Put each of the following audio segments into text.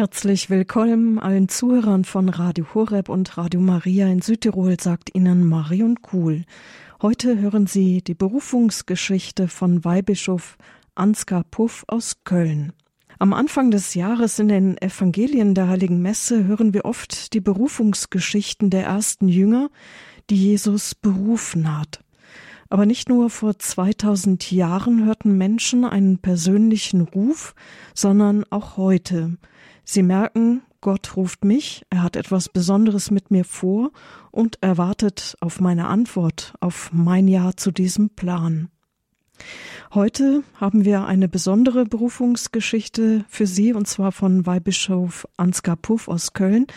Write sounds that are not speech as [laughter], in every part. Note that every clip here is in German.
Herzlich willkommen allen Zuhörern von Radio Horeb und Radio Maria in Südtirol, sagt Ihnen Marion Kuhl. Heute hören Sie die Berufungsgeschichte von Weihbischof Ansgar Puff aus Köln. Am Anfang des Jahres in den Evangelien der Heiligen Messe hören wir oft die Berufungsgeschichten der ersten Jünger, die Jesus berufen hat. Aber nicht nur vor 2000 Jahren hörten Menschen einen persönlichen Ruf, sondern auch heute. Sie merken, Gott ruft mich, er hat etwas Besonderes mit mir vor und erwartet auf meine Antwort, auf mein Ja zu diesem Plan. Heute haben wir eine besondere Berufungsgeschichte für Sie, und zwar von Weihbischof Ansgar Puff aus Köln,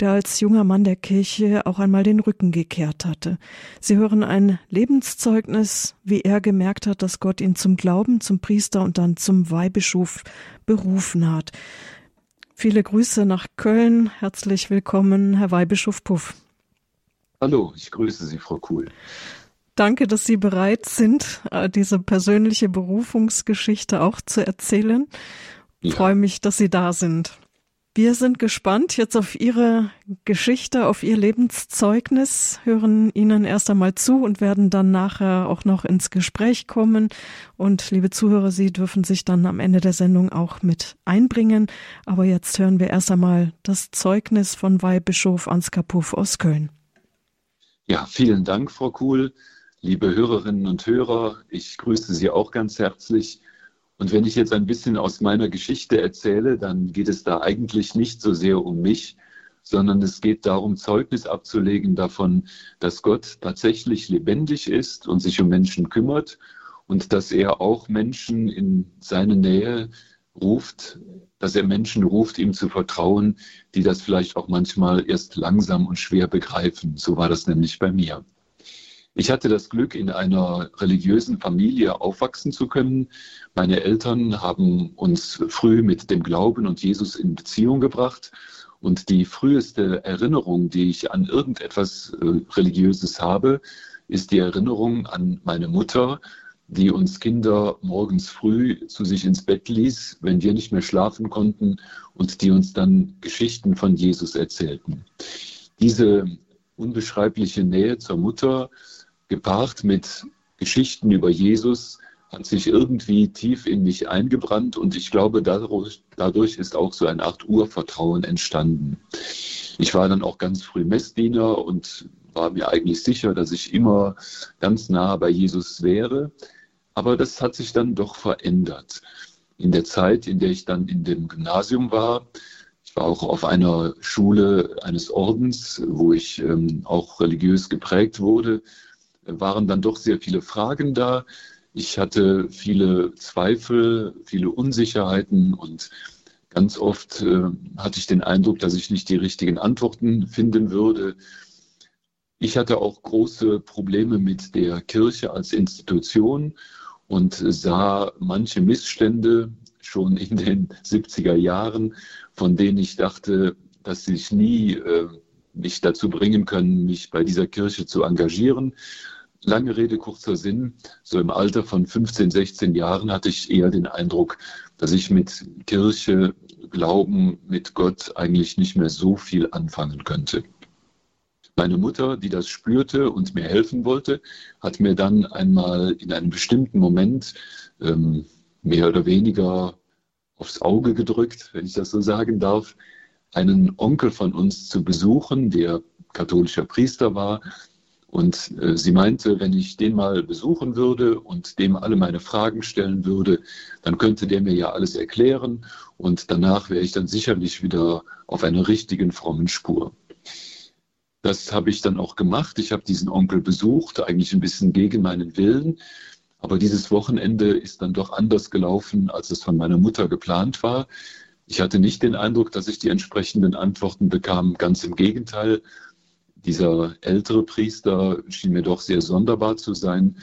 der als junger Mann der Kirche auch einmal den Rücken gekehrt hatte. Sie hören ein Lebenszeugnis, wie er gemerkt hat, dass Gott ihn zum Glauben, zum Priester und dann zum Weihbischof berufen hat. Viele Grüße nach Köln. Herzlich willkommen, Herr Weihbischof Puff. Hallo, ich grüße Sie, Frau Kuhl. Danke, dass Sie bereit sind, äh, diese persönliche Berufungsgeschichte auch zu erzählen. Ich ja. freue mich, dass Sie da sind. Wir sind gespannt jetzt auf Ihre Geschichte, auf Ihr Lebenszeugnis, hören Ihnen erst einmal zu und werden dann nachher auch noch ins Gespräch kommen. Und liebe Zuhörer, Sie dürfen sich dann am Ende der Sendung auch mit einbringen. Aber jetzt hören wir erst einmal das Zeugnis von Weihbischof Ansgar Puff aus Köln. Ja, vielen Dank, Frau Kuhl. Liebe Hörerinnen und Hörer, ich grüße Sie auch ganz herzlich. Und wenn ich jetzt ein bisschen aus meiner Geschichte erzähle, dann geht es da eigentlich nicht so sehr um mich, sondern es geht darum, Zeugnis abzulegen davon, dass Gott tatsächlich lebendig ist und sich um Menschen kümmert und dass er auch Menschen in seine Nähe ruft, dass er Menschen ruft, ihm zu vertrauen, die das vielleicht auch manchmal erst langsam und schwer begreifen. So war das nämlich bei mir. Ich hatte das Glück, in einer religiösen Familie aufwachsen zu können. Meine Eltern haben uns früh mit dem Glauben und Jesus in Beziehung gebracht. Und die früheste Erinnerung, die ich an irgendetwas äh, Religiöses habe, ist die Erinnerung an meine Mutter, die uns Kinder morgens früh zu sich ins Bett ließ, wenn wir nicht mehr schlafen konnten und die uns dann Geschichten von Jesus erzählten. Diese unbeschreibliche Nähe zur Mutter gepaart mit Geschichten über Jesus, hat sich irgendwie tief in mich eingebrannt und ich glaube, dadurch, dadurch ist auch so eine Art Urvertrauen entstanden. Ich war dann auch ganz früh Messdiener und war mir eigentlich sicher, dass ich immer ganz nah bei Jesus wäre. Aber das hat sich dann doch verändert. In der Zeit, in der ich dann in dem Gymnasium war, ich war auch auf einer Schule eines Ordens, wo ich ähm, auch religiös geprägt wurde waren dann doch sehr viele Fragen da. Ich hatte viele Zweifel, viele Unsicherheiten und ganz oft äh, hatte ich den Eindruck, dass ich nicht die richtigen Antworten finden würde. Ich hatte auch große Probleme mit der Kirche als Institution und sah manche Missstände schon in den 70er Jahren, von denen ich dachte, dass ich nie äh, mich dazu bringen können, mich bei dieser Kirche zu engagieren. Lange Rede, kurzer Sinn. So im Alter von 15, 16 Jahren hatte ich eher den Eindruck, dass ich mit Kirche, Glauben, mit Gott eigentlich nicht mehr so viel anfangen könnte. Meine Mutter, die das spürte und mir helfen wollte, hat mir dann einmal in einem bestimmten Moment ähm, mehr oder weniger aufs Auge gedrückt, wenn ich das so sagen darf, einen Onkel von uns zu besuchen, der katholischer Priester war und äh, sie meinte, wenn ich den mal besuchen würde und dem alle meine Fragen stellen würde, dann könnte der mir ja alles erklären und danach wäre ich dann sicherlich wieder auf einer richtigen frommen Spur. Das habe ich dann auch gemacht. Ich habe diesen Onkel besucht, eigentlich ein bisschen gegen meinen Willen. Aber dieses Wochenende ist dann doch anders gelaufen, als es von meiner Mutter geplant war. Ich hatte nicht den Eindruck, dass ich die entsprechenden Antworten bekam. Ganz im Gegenteil dieser ältere Priester schien mir doch sehr sonderbar zu sein.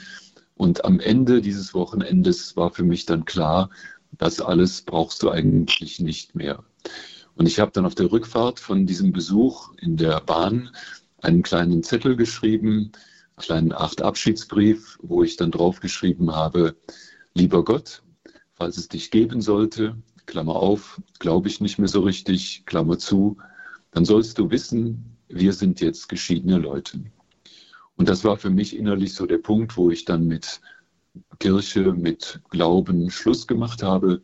Und am Ende dieses Wochenendes war für mich dann klar, das alles brauchst du eigentlich nicht mehr. Und ich habe dann auf der Rückfahrt von diesem Besuch in der Bahn einen kleinen Zettel geschrieben, einen kleinen acht Abschiedsbrief, wo ich dann draufgeschrieben habe, lieber Gott, falls es dich geben sollte, Klammer auf, glaube ich nicht mehr so richtig, Klammer zu, dann sollst du wissen, wir sind jetzt geschiedene Leute. Und das war für mich innerlich so der Punkt, wo ich dann mit Kirche, mit Glauben Schluss gemacht habe.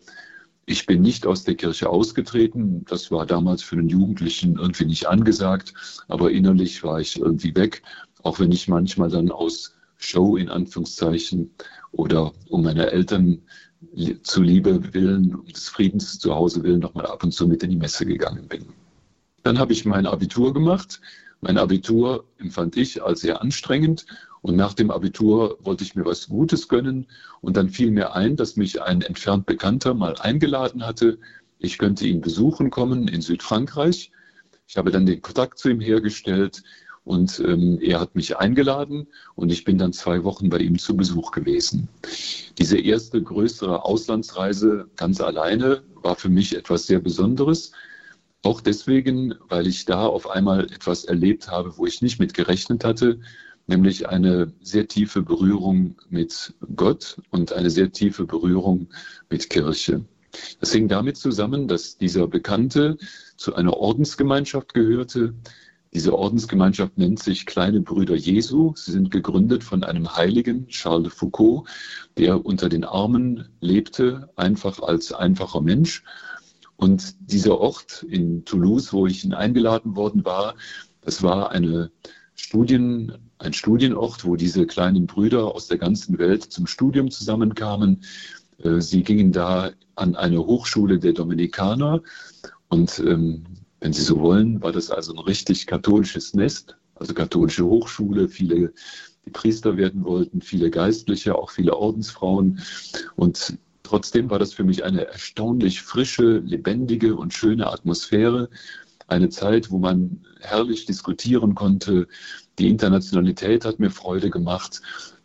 Ich bin nicht aus der Kirche ausgetreten. Das war damals für einen Jugendlichen irgendwie nicht angesagt. Aber innerlich war ich irgendwie weg. Auch wenn ich manchmal dann aus Show in Anführungszeichen oder um meine Eltern zuliebe willen, um des Friedens zu Hause willen, nochmal ab und zu mit in die Messe gegangen bin. Dann habe ich mein Abitur gemacht. Mein Abitur empfand ich als sehr anstrengend und nach dem Abitur wollte ich mir was Gutes gönnen und dann fiel mir ein, dass mich ein entfernt Bekannter mal eingeladen hatte. Ich könnte ihn besuchen kommen in Südfrankreich. Ich habe dann den Kontakt zu ihm hergestellt und ähm, er hat mich eingeladen und ich bin dann zwei Wochen bei ihm zu Besuch gewesen. Diese erste größere Auslandsreise ganz alleine war für mich etwas sehr Besonderes. Auch deswegen, weil ich da auf einmal etwas erlebt habe, wo ich nicht mit gerechnet hatte, nämlich eine sehr tiefe Berührung mit Gott und eine sehr tiefe Berührung mit Kirche. Das hing damit zusammen, dass dieser Bekannte zu einer Ordensgemeinschaft gehörte. Diese Ordensgemeinschaft nennt sich Kleine Brüder Jesu. Sie sind gegründet von einem Heiligen, Charles de Foucault, der unter den Armen lebte, einfach als einfacher Mensch. Und dieser Ort in Toulouse, wo ich eingeladen worden war, das war eine Studien, ein Studienort, wo diese kleinen Brüder aus der ganzen Welt zum Studium zusammenkamen. Äh, sie gingen da an eine Hochschule der Dominikaner und ähm, wenn Sie so wollen, war das also ein richtig katholisches Nest, also katholische Hochschule, viele, die Priester werden wollten, viele Geistliche, auch viele Ordensfrauen. Und trotzdem war das für mich eine erstaunlich frische, lebendige und schöne Atmosphäre, eine Zeit, wo man herrlich diskutieren konnte. Die Internationalität hat mir Freude gemacht.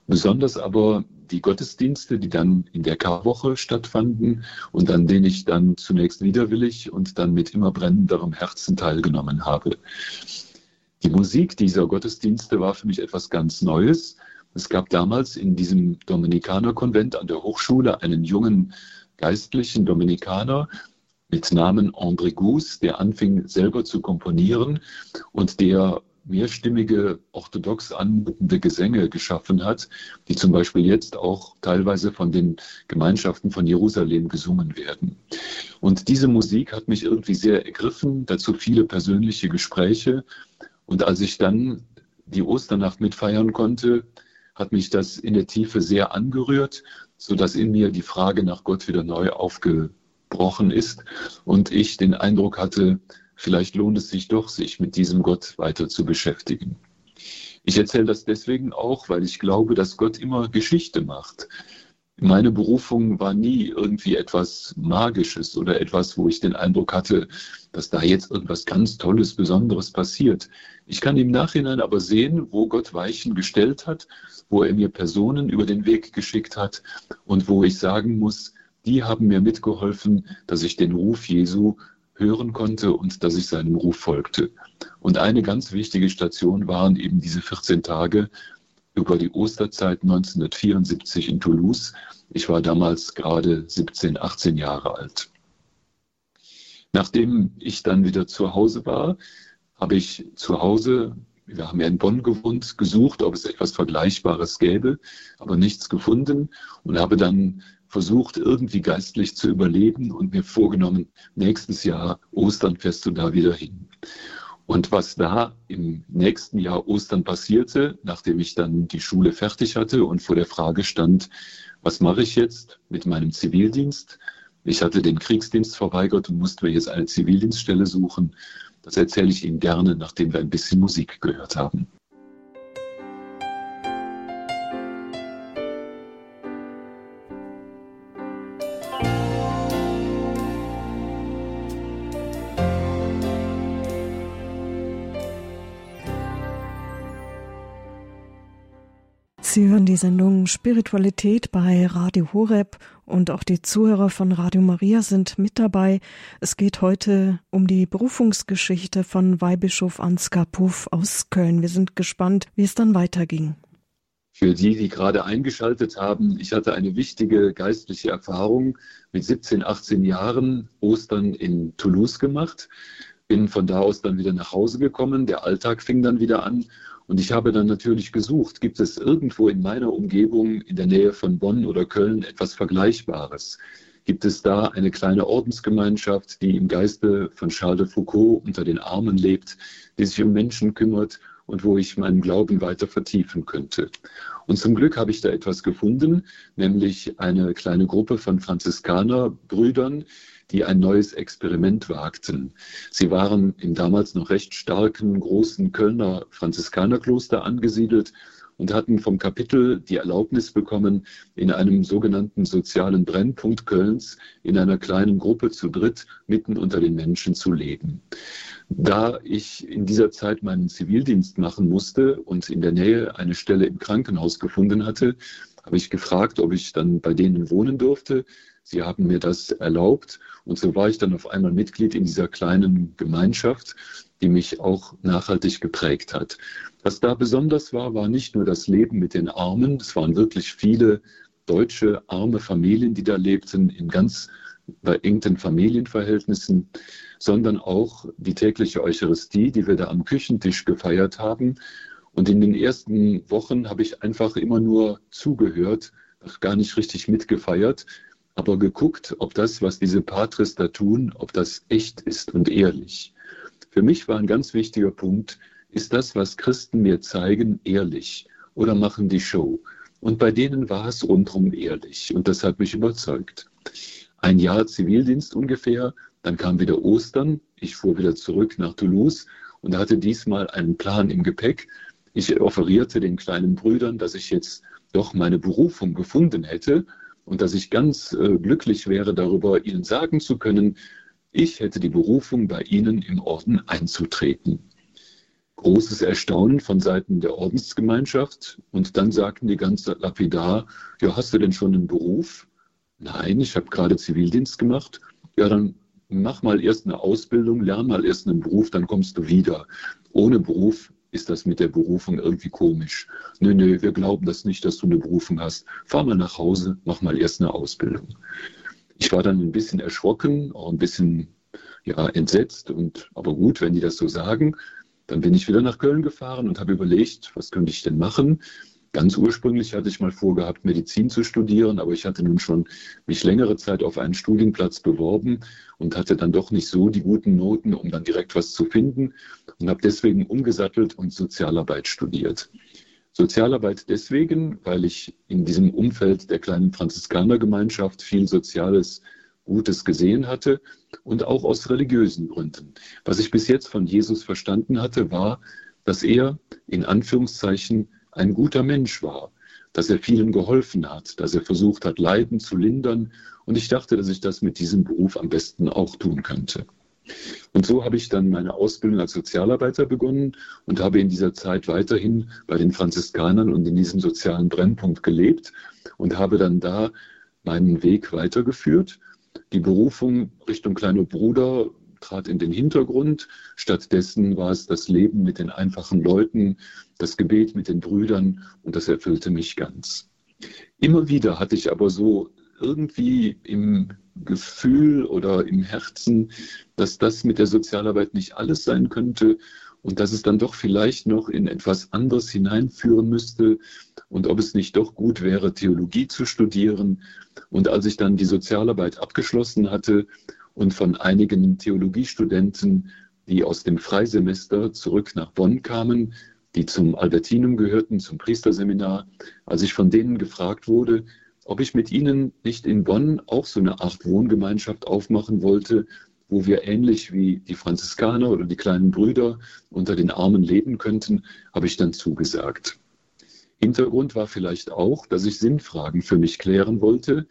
Besonders aber die Gottesdienste, die dann in der Karwoche stattfanden und an denen ich dann zunächst widerwillig und dann mit immer brennenderem Herzen teilgenommen habe. Die Musik dieser Gottesdienste war für mich etwas ganz Neues. Es gab damals in diesem Dominikanerkonvent an der Hochschule einen jungen geistlichen Dominikaner, mit Namen André Gous, der anfing selber zu komponieren und der mehrstimmige, orthodox anmutende Gesänge geschaffen hat, die zum Beispiel jetzt auch teilweise von den Gemeinschaften von Jerusalem gesungen werden. Und diese Musik hat mich irgendwie sehr ergriffen, dazu viele persönliche Gespräche. Und als ich dann die Osternacht mitfeiern konnte, hat mich das in der Tiefe sehr angerührt, sodass in mir die Frage nach Gott wieder neu aufge gebrochen ist und ich den Eindruck hatte, vielleicht lohnt es sich doch, sich mit diesem Gott weiter zu beschäftigen. Ich erzähle das deswegen auch, weil ich glaube, dass Gott immer Geschichte macht. Meine Berufung war nie irgendwie etwas Magisches oder etwas, wo ich den Eindruck hatte, dass da jetzt irgendwas ganz Tolles, Besonderes passiert. Ich kann im Nachhinein aber sehen, wo Gott Weichen gestellt hat, wo er mir Personen über den Weg geschickt hat und wo ich sagen muss, die haben mir mitgeholfen, dass ich den Ruf Jesu hören konnte und dass ich seinem Ruf folgte. Und eine ganz wichtige Station waren eben diese 14 Tage über die Osterzeit 1974 in Toulouse. Ich war damals gerade 17, 18 Jahre alt. Nachdem ich dann wieder zu Hause war, habe ich zu Hause, wir haben ja in Bonn gewohnt, gesucht, ob es etwas Vergleichbares gäbe, aber nichts gefunden und habe dann versucht, irgendwie geistlich zu überleben und mir vorgenommen, nächstes Jahr Ostern fährst du da wieder hin. Und was da im nächsten Jahr Ostern passierte, nachdem ich dann die Schule fertig hatte und vor der Frage stand, was mache ich jetzt mit meinem Zivildienst? Ich hatte den Kriegsdienst verweigert und musste mir jetzt eine Zivildienststelle suchen. Das erzähle ich Ihnen gerne, nachdem wir ein bisschen Musik gehört haben. Die Sendung Spiritualität bei Radio Horeb und auch die Zuhörer von Radio Maria sind mit dabei. Es geht heute um die Berufungsgeschichte von Weihbischof Ansgar Puff aus Köln. Wir sind gespannt, wie es dann weiterging. Für die, die gerade eingeschaltet haben, ich hatte eine wichtige geistliche Erfahrung mit 17, 18 Jahren Ostern in Toulouse gemacht. Bin von da aus dann wieder nach Hause gekommen. Der Alltag fing dann wieder an. Und ich habe dann natürlich gesucht, gibt es irgendwo in meiner Umgebung in der Nähe von Bonn oder Köln etwas Vergleichbares? Gibt es da eine kleine Ordensgemeinschaft, die im Geiste von Charles de Foucault unter den Armen lebt, die sich um Menschen kümmert und wo ich meinen Glauben weiter vertiefen könnte. Und zum Glück habe ich da etwas gefunden, nämlich eine kleine Gruppe von Franziskanerbrüdern, die ein neues Experiment wagten. Sie waren im damals noch recht starken, großen Kölner Franziskanerkloster angesiedelt und hatten vom Kapitel die Erlaubnis bekommen, in einem sogenannten sozialen Brennpunkt Kölns in einer kleinen Gruppe zu dritt mitten unter den Menschen zu leben. Da ich in dieser Zeit meinen Zivildienst machen musste und in der Nähe eine Stelle im Krankenhaus gefunden hatte, habe ich gefragt, ob ich dann bei denen wohnen durfte. Sie haben mir das erlaubt und so war ich dann auf einmal Mitglied in dieser kleinen Gemeinschaft, die mich auch nachhaltig geprägt hat. Was da besonders war, war nicht nur das Leben mit den Armen, es waren wirklich viele deutsche arme Familien, die da lebten, in ganz beengten Familienverhältnissen, sondern auch die tägliche Eucharistie, die wir da am Küchentisch gefeiert haben. Und in den ersten Wochen habe ich einfach immer nur zugehört, gar nicht richtig mitgefeiert, aber geguckt, ob das, was diese Patres da tun, ob das echt ist und ehrlich. Für mich war ein ganz wichtiger Punkt, ist das, was Christen mir zeigen, ehrlich oder machen die Show? Und bei denen war es rundherum ehrlich und das hat mich überzeugt. Ein Jahr Zivildienst ungefähr, dann kam wieder Ostern, ich fuhr wieder zurück nach Toulouse und hatte diesmal einen Plan im Gepäck. Ich offerierte den kleinen Brüdern, dass ich jetzt doch meine Berufung gefunden hätte und dass ich ganz äh, glücklich wäre darüber, ihnen sagen zu können, ich hätte die Berufung, bei ihnen im Orden einzutreten. Großes Erstaunen von Seiten der Ordensgemeinschaft und dann sagten die ganz lapidar, ja, hast du denn schon einen Beruf? Nein, ich habe gerade Zivildienst gemacht. Ja, dann mach mal erst eine Ausbildung, lern mal erst einen Beruf, dann kommst du wieder. Ohne Beruf ist das mit der Berufung irgendwie komisch. Nö, nö, wir glauben das nicht, dass du eine Berufung hast. Fahr mal nach Hause, mach mal erst eine Ausbildung. Ich war dann ein bisschen erschrocken, auch ein bisschen ja, entsetzt. Und, aber gut, wenn die das so sagen, dann bin ich wieder nach Köln gefahren und habe überlegt, was könnte ich denn machen? Ganz ursprünglich hatte ich mal vorgehabt, Medizin zu studieren, aber ich hatte nun schon mich längere Zeit auf einen Studienplatz beworben und hatte dann doch nicht so die guten Noten, um dann direkt was zu finden und habe deswegen umgesattelt und Sozialarbeit studiert. Sozialarbeit deswegen, weil ich in diesem Umfeld der kleinen Franziskanergemeinschaft viel Soziales, Gutes gesehen hatte und auch aus religiösen Gründen. Was ich bis jetzt von Jesus verstanden hatte, war, dass er in Anführungszeichen ein guter Mensch war, dass er vielen geholfen hat, dass er versucht hat, Leiden zu lindern. Und ich dachte, dass ich das mit diesem Beruf am besten auch tun könnte. Und so habe ich dann meine Ausbildung als Sozialarbeiter begonnen und habe in dieser Zeit weiterhin bei den Franziskanern und in diesem sozialen Brennpunkt gelebt und habe dann da meinen Weg weitergeführt. Die Berufung Richtung kleiner Bruder trat in den Hintergrund. Stattdessen war es das Leben mit den einfachen Leuten, das Gebet mit den Brüdern und das erfüllte mich ganz. Immer wieder hatte ich aber so irgendwie im Gefühl oder im Herzen, dass das mit der Sozialarbeit nicht alles sein könnte und dass es dann doch vielleicht noch in etwas anderes hineinführen müsste und ob es nicht doch gut wäre, Theologie zu studieren. Und als ich dann die Sozialarbeit abgeschlossen hatte, und von einigen Theologiestudenten, die aus dem Freisemester zurück nach Bonn kamen, die zum Albertinum gehörten, zum Priesterseminar, als ich von denen gefragt wurde, ob ich mit ihnen nicht in Bonn auch so eine Art Wohngemeinschaft aufmachen wollte, wo wir ähnlich wie die Franziskaner oder die kleinen Brüder unter den Armen leben könnten, habe ich dann zugesagt. Hintergrund war vielleicht auch, dass ich Sinnfragen für mich klären wollte,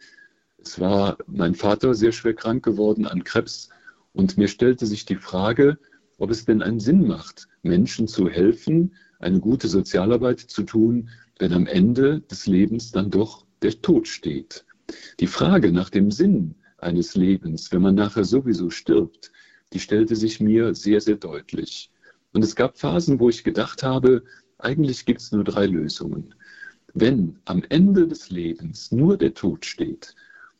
war mein Vater sehr schwer krank geworden an Krebs und mir stellte sich die Frage, ob es denn einen Sinn macht, Menschen zu helfen, eine gute Sozialarbeit zu tun, wenn am Ende des Lebens dann doch der Tod steht. Die Frage nach dem Sinn eines Lebens, wenn man nachher sowieso stirbt, die stellte sich mir sehr, sehr deutlich. Und es gab Phasen, wo ich gedacht habe, eigentlich gibt es nur drei Lösungen. Wenn am Ende des Lebens nur der Tod steht,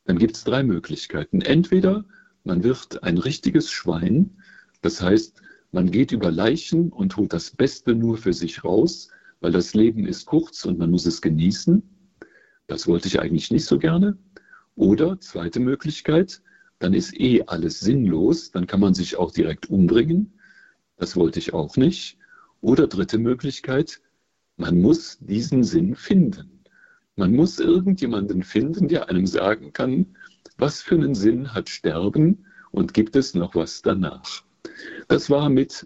dann gibt es drei Möglichkeiten. Entweder man wird ein richtiges Schwein, das heißt, man geht über Leichen und holt das Beste nur für sich raus, weil das Leben ist kurz und man muss es genießen. Das wollte ich eigentlich nicht so gerne. Oder zweite Möglichkeit, dann ist eh alles sinnlos, dann kann man sich auch direkt umbringen. Das wollte ich auch nicht. Oder dritte Möglichkeit, man muss diesen Sinn finden. Man muss irgendjemanden finden, der einem sagen kann, was für einen Sinn hat Sterben und gibt es noch was danach. Das war mit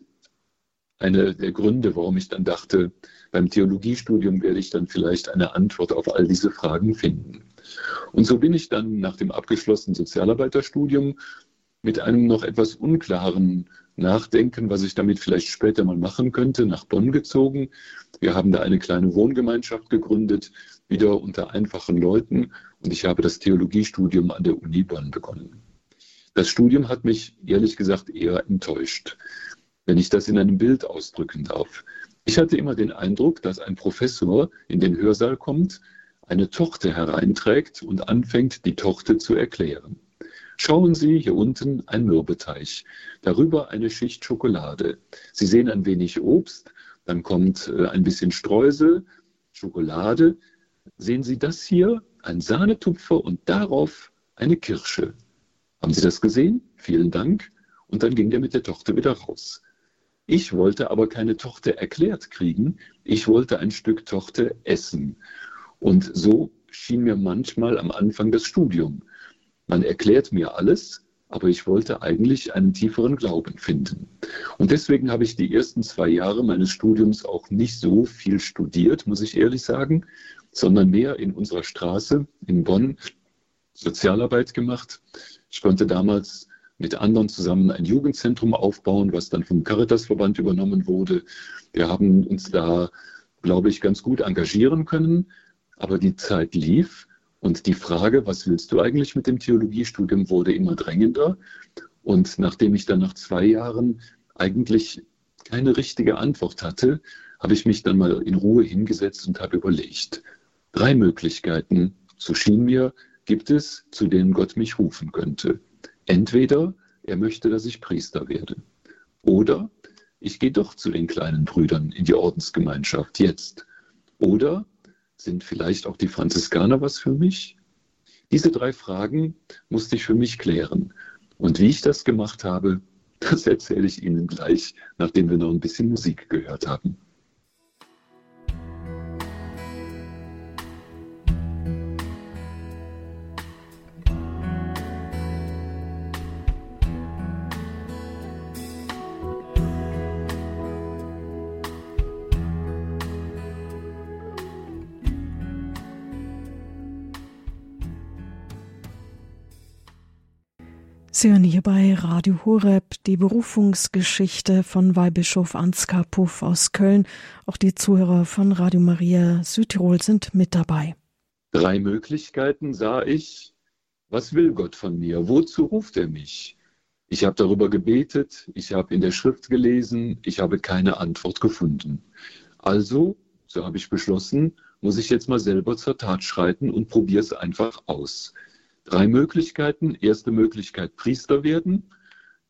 einer der Gründe, warum ich dann dachte, beim Theologiestudium werde ich dann vielleicht eine Antwort auf all diese Fragen finden. Und so bin ich dann nach dem abgeschlossenen Sozialarbeiterstudium mit einem noch etwas unklaren Nachdenken, was ich damit vielleicht später mal machen könnte, nach Bonn gezogen. Wir haben da eine kleine Wohngemeinschaft gegründet, wieder unter einfachen Leuten. Und ich habe das Theologiestudium an der Uni Bonn begonnen. Das Studium hat mich ehrlich gesagt eher enttäuscht, wenn ich das in einem Bild ausdrücken darf. Ich hatte immer den Eindruck, dass ein Professor in den Hörsaal kommt, eine Tochter hereinträgt und anfängt, die Tochter zu erklären. Schauen Sie hier unten ein Mürbeteich, darüber eine Schicht Schokolade. Sie sehen ein wenig Obst, dann kommt äh, ein bisschen Streusel, Schokolade. Sehen Sie das hier? Ein Sahnetupfer und darauf eine Kirsche. Haben Sie das gesehen? Vielen Dank. Und dann ging er mit der Tochter wieder raus. Ich wollte aber keine Tochter erklärt kriegen. Ich wollte ein Stück Tochter essen. Und so schien mir manchmal am Anfang das Studium. Man erklärt mir alles, aber ich wollte eigentlich einen tieferen Glauben finden. Und deswegen habe ich die ersten zwei Jahre meines Studiums auch nicht so viel studiert, muss ich ehrlich sagen, sondern mehr in unserer Straße in Bonn Sozialarbeit gemacht. Ich konnte damals mit anderen zusammen ein Jugendzentrum aufbauen, was dann vom Caritasverband übernommen wurde. Wir haben uns da, glaube ich, ganz gut engagieren können, aber die Zeit lief und die Frage, was willst du eigentlich mit dem Theologiestudium, wurde immer drängender. Und nachdem ich dann nach zwei Jahren eigentlich keine richtige Antwort hatte, habe ich mich dann mal in Ruhe hingesetzt und habe überlegt. Drei Möglichkeiten, so schien mir, gibt es, zu denen Gott mich rufen könnte. Entweder er möchte, dass ich Priester werde. Oder ich gehe doch zu den kleinen Brüdern in die Ordensgemeinschaft jetzt. Oder sind vielleicht auch die Franziskaner was für mich? Diese drei Fragen musste ich für mich klären. Und wie ich das gemacht habe, [laughs] das erzähle ich Ihnen gleich, nachdem wir noch ein bisschen Musik gehört haben. Sie hören hier bei Radio Horeb die Berufungsgeschichte von Weihbischof Ansgar Puff aus Köln. Auch die Zuhörer von Radio Maria Südtirol sind mit dabei. Drei Möglichkeiten sah ich. Was will Gott von mir? Wozu ruft er mich? Ich habe darüber gebetet, ich habe in der Schrift gelesen, ich habe keine Antwort gefunden. Also, so habe ich beschlossen, muss ich jetzt mal selber zur Tat schreiten und probiere es einfach aus drei Möglichkeiten. Erste Möglichkeit Priester werden.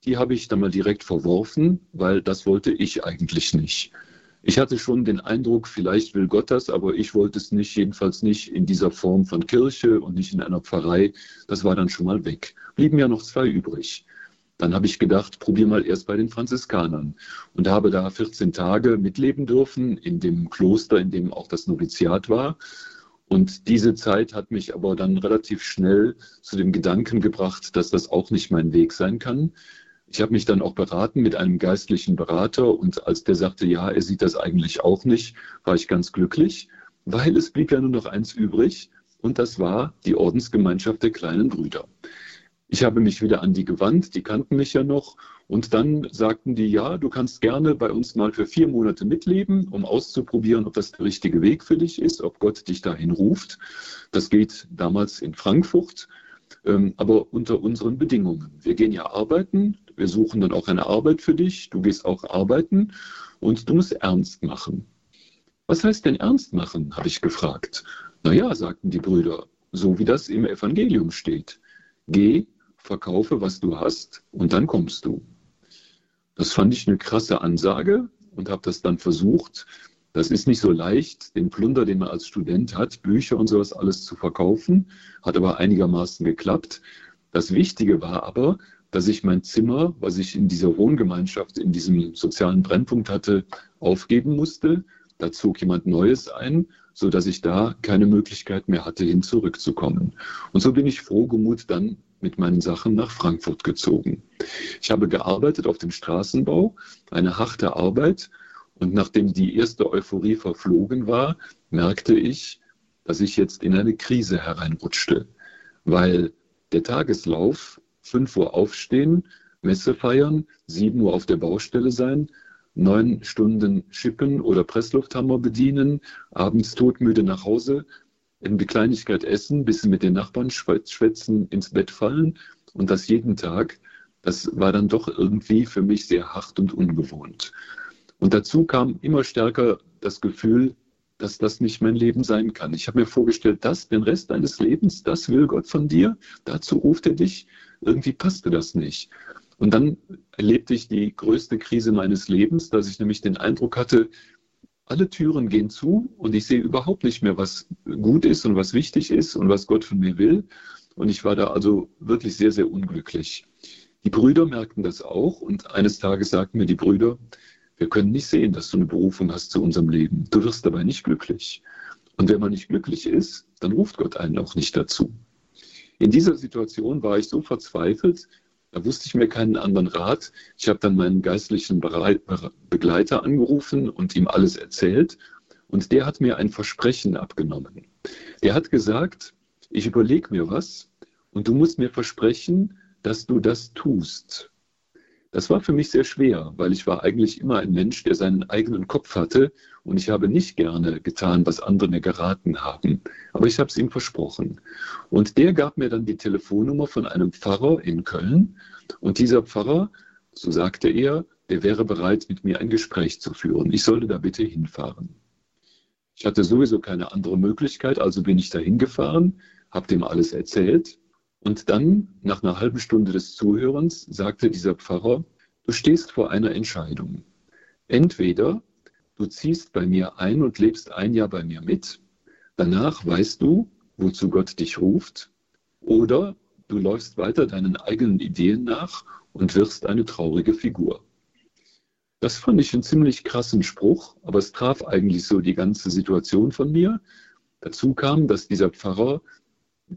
Die habe ich dann mal direkt verworfen, weil das wollte ich eigentlich nicht. Ich hatte schon den Eindruck, vielleicht will Gott das, aber ich wollte es nicht, jedenfalls nicht in dieser Form von Kirche und nicht in einer Pfarrei. Das war dann schon mal weg. Blieben ja noch zwei übrig. Dann habe ich gedacht, probier mal erst bei den Franziskanern und habe da 14 Tage mitleben dürfen in dem Kloster, in dem auch das Noviziat war. Und diese Zeit hat mich aber dann relativ schnell zu dem Gedanken gebracht, dass das auch nicht mein Weg sein kann. Ich habe mich dann auch beraten mit einem geistlichen Berater und als der sagte, ja, er sieht das eigentlich auch nicht, war ich ganz glücklich, weil es blieb ja nur noch eins übrig und das war die Ordensgemeinschaft der kleinen Brüder. Ich habe mich wieder an die gewandt, die kannten mich ja noch. Und dann sagten die, ja, du kannst gerne bei uns mal für vier Monate mitleben, um auszuprobieren, ob das der richtige Weg für dich ist, ob Gott dich dahin ruft. Das geht damals in Frankfurt, ähm, aber unter unseren Bedingungen. Wir gehen ja arbeiten, wir suchen dann auch eine Arbeit für dich, du gehst auch arbeiten und du musst ernst machen. Was heißt denn ernst machen? habe ich gefragt. Naja, sagten die Brüder, so wie das im Evangelium steht. Geh, verkaufe, was du hast, und dann kommst du. Das fand ich eine krasse Ansage und habe das dann versucht. Das ist nicht so leicht, den Plunder, den man als Student hat, Bücher und sowas alles zu verkaufen, hat aber einigermaßen geklappt. Das Wichtige war aber, dass ich mein Zimmer, was ich in dieser Wohngemeinschaft, in diesem sozialen Brennpunkt hatte, aufgeben musste. Da zog jemand Neues ein, so dass ich da keine Möglichkeit mehr hatte, hin zurückzukommen. Und so bin ich frohgemut dann mit meinen Sachen nach Frankfurt gezogen. Ich habe gearbeitet auf dem Straßenbau, eine harte Arbeit. Und nachdem die erste Euphorie verflogen war, merkte ich, dass ich jetzt in eine Krise hereinrutschte, weil der Tageslauf 5 Uhr aufstehen, Messe feiern, 7 Uhr auf der Baustelle sein, neun Stunden schippen oder Presslufthammer bedienen, abends todmüde nach Hause, in Bekleinigkeit essen, bisschen mit den Nachbarn schwätzen, ins Bett fallen und das jeden Tag, das war dann doch irgendwie für mich sehr hart und ungewohnt. Und dazu kam immer stärker das Gefühl, dass das nicht mein Leben sein kann. Ich habe mir vorgestellt, das, den Rest deines Lebens, das will Gott von dir, dazu ruft er dich, irgendwie passte das nicht. Und dann erlebte ich die größte Krise meines Lebens, dass ich nämlich den Eindruck hatte, alle Türen gehen zu und ich sehe überhaupt nicht mehr, was gut ist und was wichtig ist und was Gott von mir will. Und ich war da also wirklich sehr, sehr unglücklich. Die Brüder merkten das auch und eines Tages sagten mir die Brüder, wir können nicht sehen, dass du eine Berufung hast zu unserem Leben. Du wirst dabei nicht glücklich. Und wenn man nicht glücklich ist, dann ruft Gott einen auch nicht dazu. In dieser Situation war ich so verzweifelt, da wusste ich mir keinen anderen Rat. Ich habe dann meinen geistlichen Begleiter angerufen und ihm alles erzählt. Und der hat mir ein Versprechen abgenommen. Er hat gesagt, ich überlege mir was und du musst mir versprechen, dass du das tust. Das war für mich sehr schwer, weil ich war eigentlich immer ein Mensch, der seinen eigenen Kopf hatte und ich habe nicht gerne getan, was andere mir geraten haben. Aber ich habe es ihm versprochen. Und der gab mir dann die Telefonnummer von einem Pfarrer in Köln und dieser Pfarrer, so sagte er, der wäre bereit, mit mir ein Gespräch zu führen. Ich sollte da bitte hinfahren. Ich hatte sowieso keine andere Möglichkeit, also bin ich da hingefahren, habe dem alles erzählt und dann, nach einer halben Stunde des Zuhörens, sagte dieser Pfarrer, du stehst vor einer Entscheidung. Entweder du ziehst bei mir ein und lebst ein Jahr bei mir mit, danach weißt du, wozu Gott dich ruft, oder du läufst weiter deinen eigenen Ideen nach und wirst eine traurige Figur. Das fand ich einen ziemlich krassen Spruch, aber es traf eigentlich so die ganze Situation von mir. Dazu kam, dass dieser Pfarrer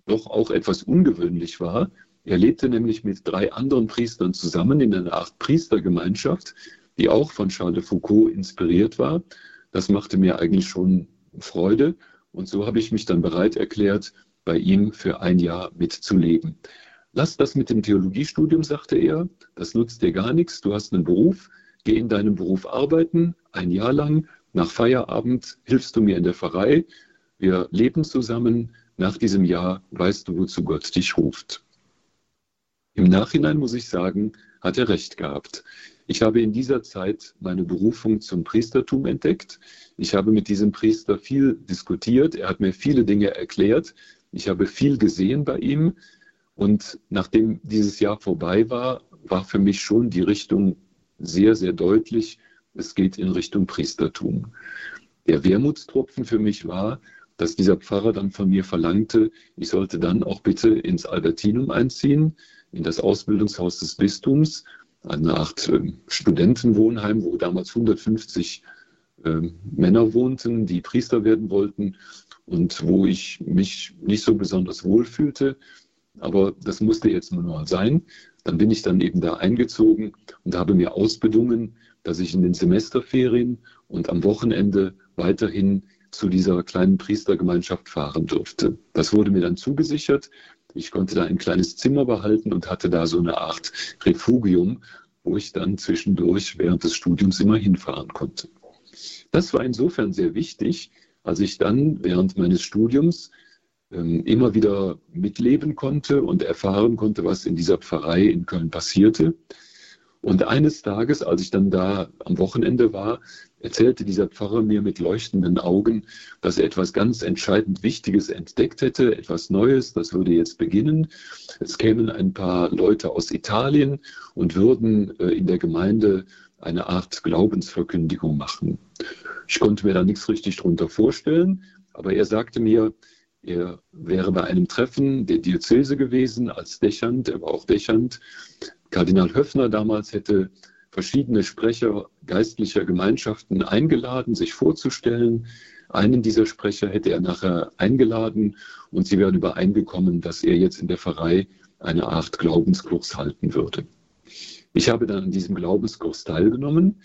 doch auch etwas ungewöhnlich war. Er lebte nämlich mit drei anderen Priestern zusammen in einer Art Priestergemeinschaft, die auch von Charles de Foucault inspiriert war. Das machte mir eigentlich schon Freude. Und so habe ich mich dann bereit erklärt, bei ihm für ein Jahr mitzuleben. Lass das mit dem Theologiestudium, sagte er, das nutzt dir gar nichts, du hast einen Beruf, geh in deinem Beruf arbeiten, ein Jahr lang, nach Feierabend hilfst du mir in der Pfarrei, wir leben zusammen, nach diesem Jahr weißt du, wozu Gott dich ruft. Im Nachhinein muss ich sagen, hat er recht gehabt. Ich habe in dieser Zeit meine Berufung zum Priestertum entdeckt. Ich habe mit diesem Priester viel diskutiert. Er hat mir viele Dinge erklärt. Ich habe viel gesehen bei ihm. Und nachdem dieses Jahr vorbei war, war für mich schon die Richtung sehr, sehr deutlich. Es geht in Richtung Priestertum. Der Wermutstropfen für mich war, dass dieser Pfarrer dann von mir verlangte, ich sollte dann auch bitte ins Albertinum einziehen, in das Ausbildungshaus des Bistums, eine Art äh, Studentenwohnheim, wo damals 150 äh, Männer wohnten, die Priester werden wollten und wo ich mich nicht so besonders wohl fühlte. Aber das musste jetzt nur mal sein. Dann bin ich dann eben da eingezogen und habe mir ausbedungen, dass ich in den Semesterferien und am Wochenende weiterhin zu dieser kleinen Priestergemeinschaft fahren durfte. Das wurde mir dann zugesichert. Ich konnte da ein kleines Zimmer behalten und hatte da so eine Art Refugium, wo ich dann zwischendurch während des Studiums immer hinfahren konnte. Das war insofern sehr wichtig, als ich dann während meines Studiums ähm, immer wieder mitleben konnte und erfahren konnte, was in dieser Pfarrei in Köln passierte. Und eines Tages, als ich dann da am Wochenende war, erzählte dieser Pfarrer mir mit leuchtenden Augen, dass er etwas ganz entscheidend Wichtiges entdeckt hätte, etwas Neues, das würde jetzt beginnen. Es kämen ein paar Leute aus Italien und würden äh, in der Gemeinde eine Art Glaubensverkündigung machen. Ich konnte mir da nichts richtig drunter vorstellen, aber er sagte mir, er wäre bei einem Treffen der Diözese gewesen als Dächernd, er war auch Dächernd. Kardinal Höffner damals hätte verschiedene Sprecher geistlicher Gemeinschaften eingeladen, sich vorzustellen. Einen dieser Sprecher hätte er nachher eingeladen und sie wären übereingekommen, dass er jetzt in der Pfarrei eine Art Glaubenskurs halten würde. Ich habe dann an diesem Glaubenskurs teilgenommen.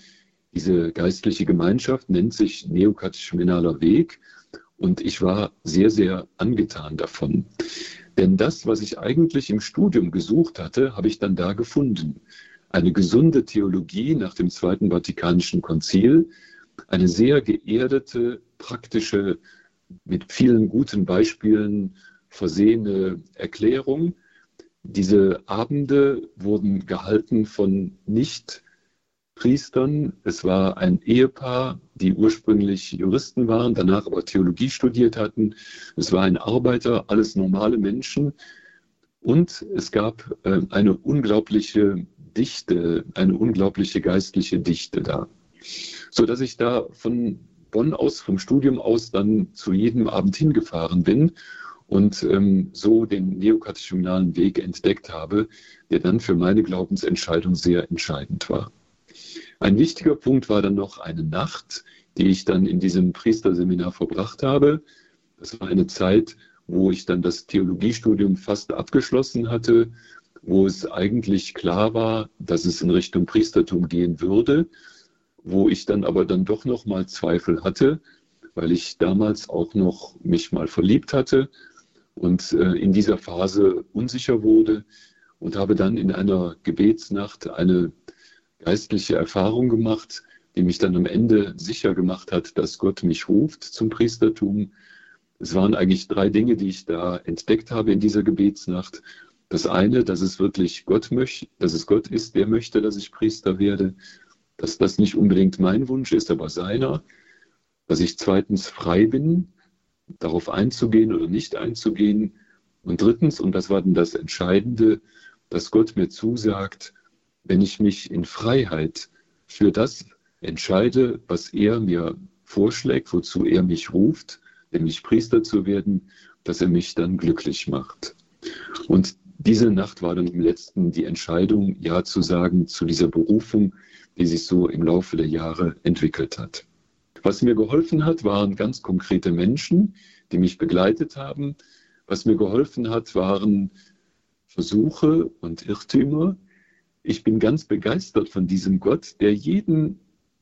Diese geistliche Gemeinschaft nennt sich Neokatechumenaler Weg und ich war sehr, sehr angetan davon. Denn das, was ich eigentlich im Studium gesucht hatte, habe ich dann da gefunden. Eine gesunde Theologie nach dem Zweiten Vatikanischen Konzil, eine sehr geerdete, praktische, mit vielen guten Beispielen versehene Erklärung. Diese Abende wurden gehalten von nicht Priestern. Es war ein Ehepaar, die ursprünglich Juristen waren, danach aber Theologie studiert hatten. Es war ein Arbeiter, alles normale Menschen. Und es gab äh, eine unglaubliche Dichte, eine unglaubliche geistliche Dichte da. So dass ich da von Bonn aus, vom Studium aus, dann zu jedem Abend hingefahren bin und ähm, so den neokatechumenalen Weg entdeckt habe, der dann für meine Glaubensentscheidung sehr entscheidend war. Ein wichtiger Punkt war dann noch eine Nacht, die ich dann in diesem Priesterseminar verbracht habe. Das war eine Zeit, wo ich dann das Theologiestudium fast abgeschlossen hatte, wo es eigentlich klar war, dass es in Richtung Priestertum gehen würde, wo ich dann aber dann doch noch mal Zweifel hatte, weil ich damals auch noch mich mal verliebt hatte und äh, in dieser Phase unsicher wurde und habe dann in einer Gebetsnacht eine geistliche Erfahrung gemacht, die mich dann am Ende sicher gemacht hat, dass Gott mich ruft zum Priestertum. Es waren eigentlich drei Dinge, die ich da entdeckt habe in dieser Gebetsnacht. Das eine, dass es wirklich Gott möchte, dass es Gott ist, der möchte, dass ich Priester werde, dass das nicht unbedingt mein Wunsch ist, aber seiner, dass ich zweitens frei bin, darauf einzugehen oder nicht einzugehen. Und drittens, und das war dann das Entscheidende, dass Gott mir zusagt, wenn ich mich in Freiheit für das entscheide, was er mir vorschlägt, wozu er mich ruft, nämlich Priester zu werden, dass er mich dann glücklich macht. Und diese Nacht war dann im letzten die Entscheidung, Ja zu sagen zu dieser Berufung, die sich so im Laufe der Jahre entwickelt hat. Was mir geholfen hat, waren ganz konkrete Menschen, die mich begleitet haben. Was mir geholfen hat, waren Versuche und Irrtümer, ich bin ganz begeistert von diesem Gott, der jeden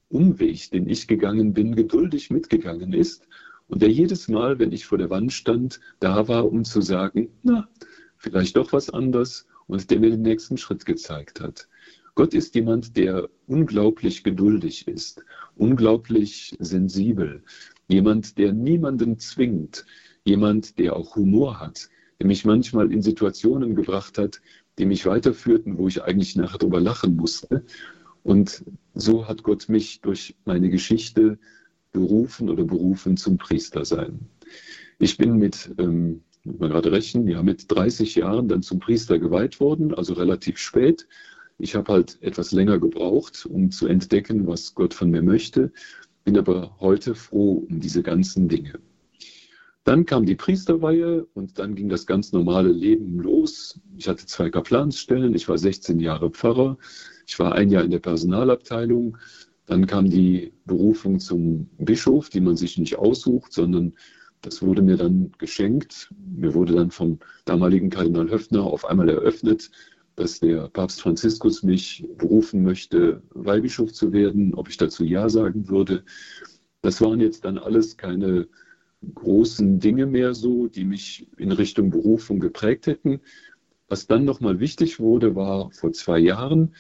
Umweg, den ich gegangen bin, geduldig mitgegangen ist und der jedes Mal, wenn ich vor der Wand stand, da war, um zu sagen, na, vielleicht doch was anders und der mir den nächsten Schritt gezeigt hat. Gott ist jemand, der unglaublich geduldig ist, unglaublich sensibel, jemand, der niemanden zwingt, jemand, der auch Humor hat, der mich manchmal in Situationen gebracht hat, die mich weiterführten, wo ich eigentlich nachher drüber lachen musste. Und so hat Gott mich durch meine Geschichte berufen oder berufen zum Priester sein. Ich bin mit, ähm, mal gerade rechnen, ja, mit 30 Jahren dann zum Priester geweiht worden, also relativ spät. Ich habe halt etwas länger gebraucht, um zu entdecken, was Gott von mir möchte, bin aber heute froh um diese ganzen Dinge. Dann kam die Priesterweihe und dann ging das ganz normale Leben los. Ich hatte zwei Kaplansstellen, ich war 16 Jahre Pfarrer, ich war ein Jahr in der Personalabteilung. Dann kam die Berufung zum Bischof, die man sich nicht aussucht, sondern das wurde mir dann geschenkt. Mir wurde dann vom damaligen Kardinal Höffner auf einmal eröffnet, dass der Papst Franziskus mich berufen möchte, Weihbischof zu werden, ob ich dazu Ja sagen würde. Das waren jetzt dann alles keine großen Dinge mehr so, die mich in Richtung Berufung geprägt hätten. Was dann nochmal wichtig wurde, war vor zwei Jahren,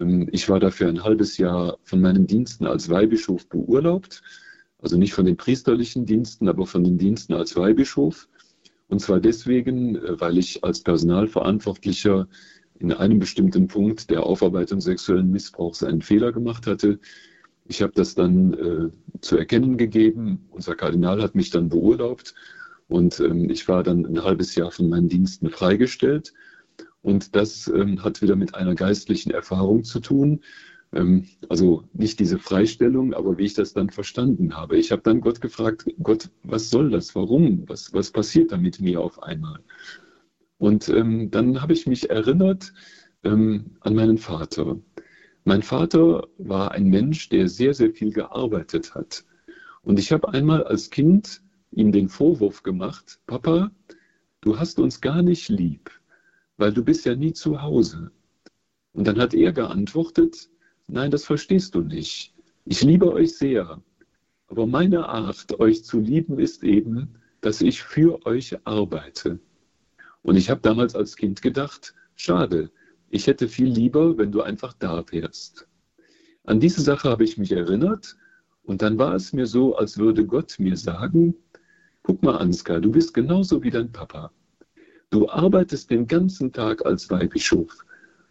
ähm, ich war dafür ein halbes Jahr von meinen Diensten als Weihbischof beurlaubt. Also nicht von den priesterlichen Diensten, aber von den Diensten als Weihbischof. Und zwar deswegen, äh, weil ich als Personalverantwortlicher in einem bestimmten Punkt der Aufarbeitung sexuellen Missbrauchs einen Fehler gemacht hatte. Ich habe das dann äh, zu erkennen gegeben. Unser Kardinal hat mich dann beurlaubt und ähm, ich war dann ein halbes Jahr von meinen Diensten freigestellt. Und das ähm, hat wieder mit einer geistlichen Erfahrung zu tun. Ähm, also nicht diese Freistellung, aber wie ich das dann verstanden habe. Ich habe dann Gott gefragt, Gott, was soll das? Warum? Was, was passiert da mit mir auf einmal? Und ähm, dann habe ich mich erinnert ähm, an meinen Vater. Mein Vater war ein Mensch, der sehr, sehr viel gearbeitet hat. Und ich habe einmal als Kind ihm den Vorwurf gemacht, Papa, du hast uns gar nicht lieb, weil du bist ja nie zu Hause. Und dann hat er geantwortet, nein, das verstehst du nicht. Ich liebe euch sehr, aber meine Art, euch zu lieben, ist eben, dass ich für euch arbeite. Und ich habe damals als Kind gedacht, schade, ich hätte viel lieber, wenn du einfach da wärst. An diese Sache habe ich mich erinnert und dann war es mir so, als würde Gott mir sagen, guck mal Ansgar, du bist genauso wie dein Papa. Du arbeitest den ganzen Tag als Weihbischof.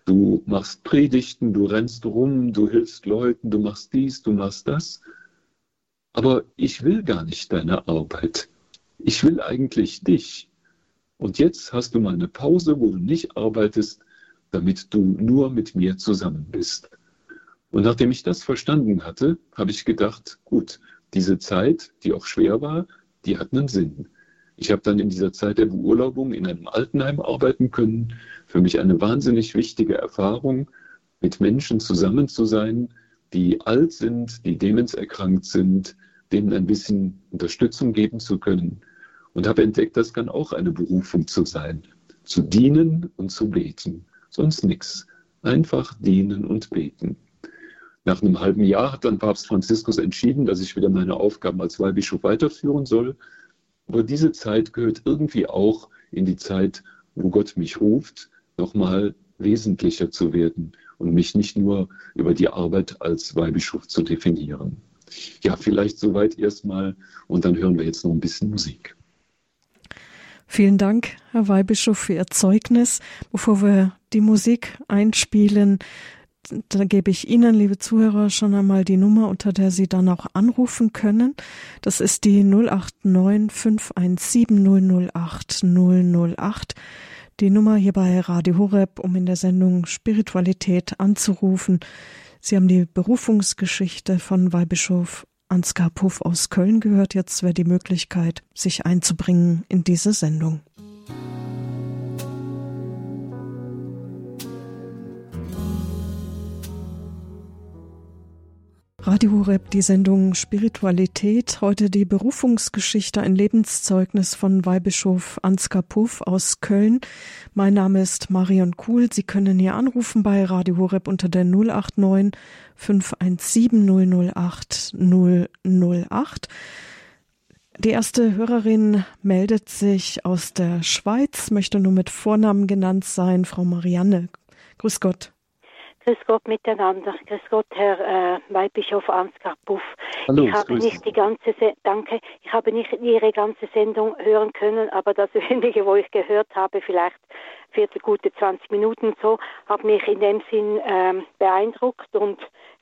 Du machst Predigten, du rennst rum, du hilfst Leuten, du machst dies, du machst das. Aber ich will gar nicht deine Arbeit. Ich will eigentlich dich. Und jetzt hast du mal eine Pause, wo du nicht arbeitest, damit du nur mit mir zusammen bist. Und nachdem ich das verstanden hatte, habe ich gedacht, gut, diese Zeit, die auch schwer war, die hat einen Sinn. Ich habe dann in dieser Zeit der Beurlaubung in einem Altenheim arbeiten können. Für mich eine wahnsinnig wichtige Erfahrung, mit Menschen zusammen zu sein, die alt sind, die demenzerkrankt sind, denen ein bisschen Unterstützung geben zu können und habe entdeckt, das kann auch eine Berufung zu sein. Zu dienen und zu beten. Sonst nichts. Einfach dienen und beten. Nach einem halben Jahr hat dann Papst Franziskus entschieden, dass ich wieder meine Aufgaben als Weihbischof weiterführen soll. Aber diese Zeit gehört irgendwie auch in die Zeit, wo Gott mich ruft, nochmal wesentlicher zu werden und mich nicht nur über die Arbeit als Weihbischof zu definieren. Ja, vielleicht soweit erstmal und dann hören wir jetzt noch ein bisschen Musik. Vielen Dank, Herr Weihbischof, für Ihr Zeugnis. Bevor wir die Musik einspielen, da gebe ich Ihnen, liebe Zuhörer, schon einmal die Nummer, unter der Sie dann auch anrufen können. Das ist die 089 517 008 008. Die Nummer hier bei Radio Horeb, um in der Sendung Spiritualität anzurufen. Sie haben die Berufungsgeschichte von Weihbischof Ansgar Puff aus Köln gehört. Jetzt wäre die Möglichkeit, sich einzubringen in diese Sendung. Radio Horeb, die Sendung Spiritualität. Heute die Berufungsgeschichte, ein Lebenszeugnis von Weihbischof Ansgar Puff aus Köln. Mein Name ist Marion Kuhl. Sie können hier anrufen bei Radio Horeb unter der 089 517 008 008. Die erste Hörerin meldet sich aus der Schweiz, möchte nur mit Vornamen genannt sein, Frau Marianne. Grüß Gott. Grüß Gott miteinander. Grüß Gott, Herr äh, Weihbischof Ansgar Buff. Hallo, ich habe nicht die ganze Se danke, ich habe nicht Ihre ganze Sendung hören können, aber das [laughs] wenige, wo ich gehört habe, vielleicht vierte gute 20 Minuten so, hat mich in dem Sinn ähm, beeindruckt und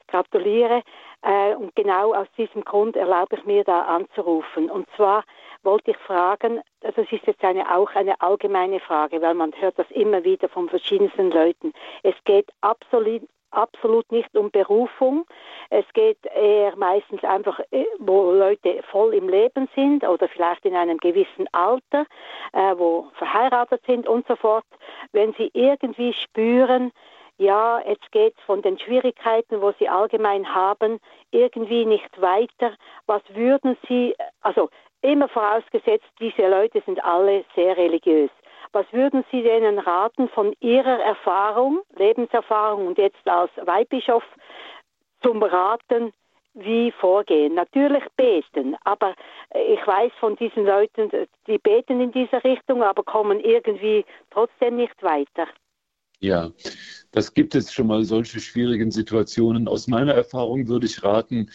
gratuliere. Äh, und genau aus diesem Grund erlaube ich mir da anzurufen. Und zwar wollte ich fragen, also es ist jetzt eine, auch eine allgemeine Frage, weil man hört das immer wieder von verschiedensten Leuten. Es geht absolut, absolut nicht um Berufung. Es geht eher meistens einfach, äh, wo Leute voll im Leben sind oder vielleicht in einem gewissen Alter, äh, wo verheiratet sind und so fort. Wenn sie irgendwie spüren, ja, jetzt geht es von den Schwierigkeiten, wo Sie allgemein haben, irgendwie nicht weiter. Was würden Sie, also Immer vorausgesetzt, diese Leute sind alle sehr religiös. Was würden Sie denen raten von Ihrer Erfahrung, Lebenserfahrung und jetzt als Weihbischof zum Raten, wie vorgehen? Natürlich beten, aber ich weiß von diesen Leuten, die beten in dieser Richtung, aber kommen irgendwie trotzdem nicht weiter. Ja, das gibt es schon mal solche schwierigen Situationen. Aus meiner Erfahrung würde ich raten,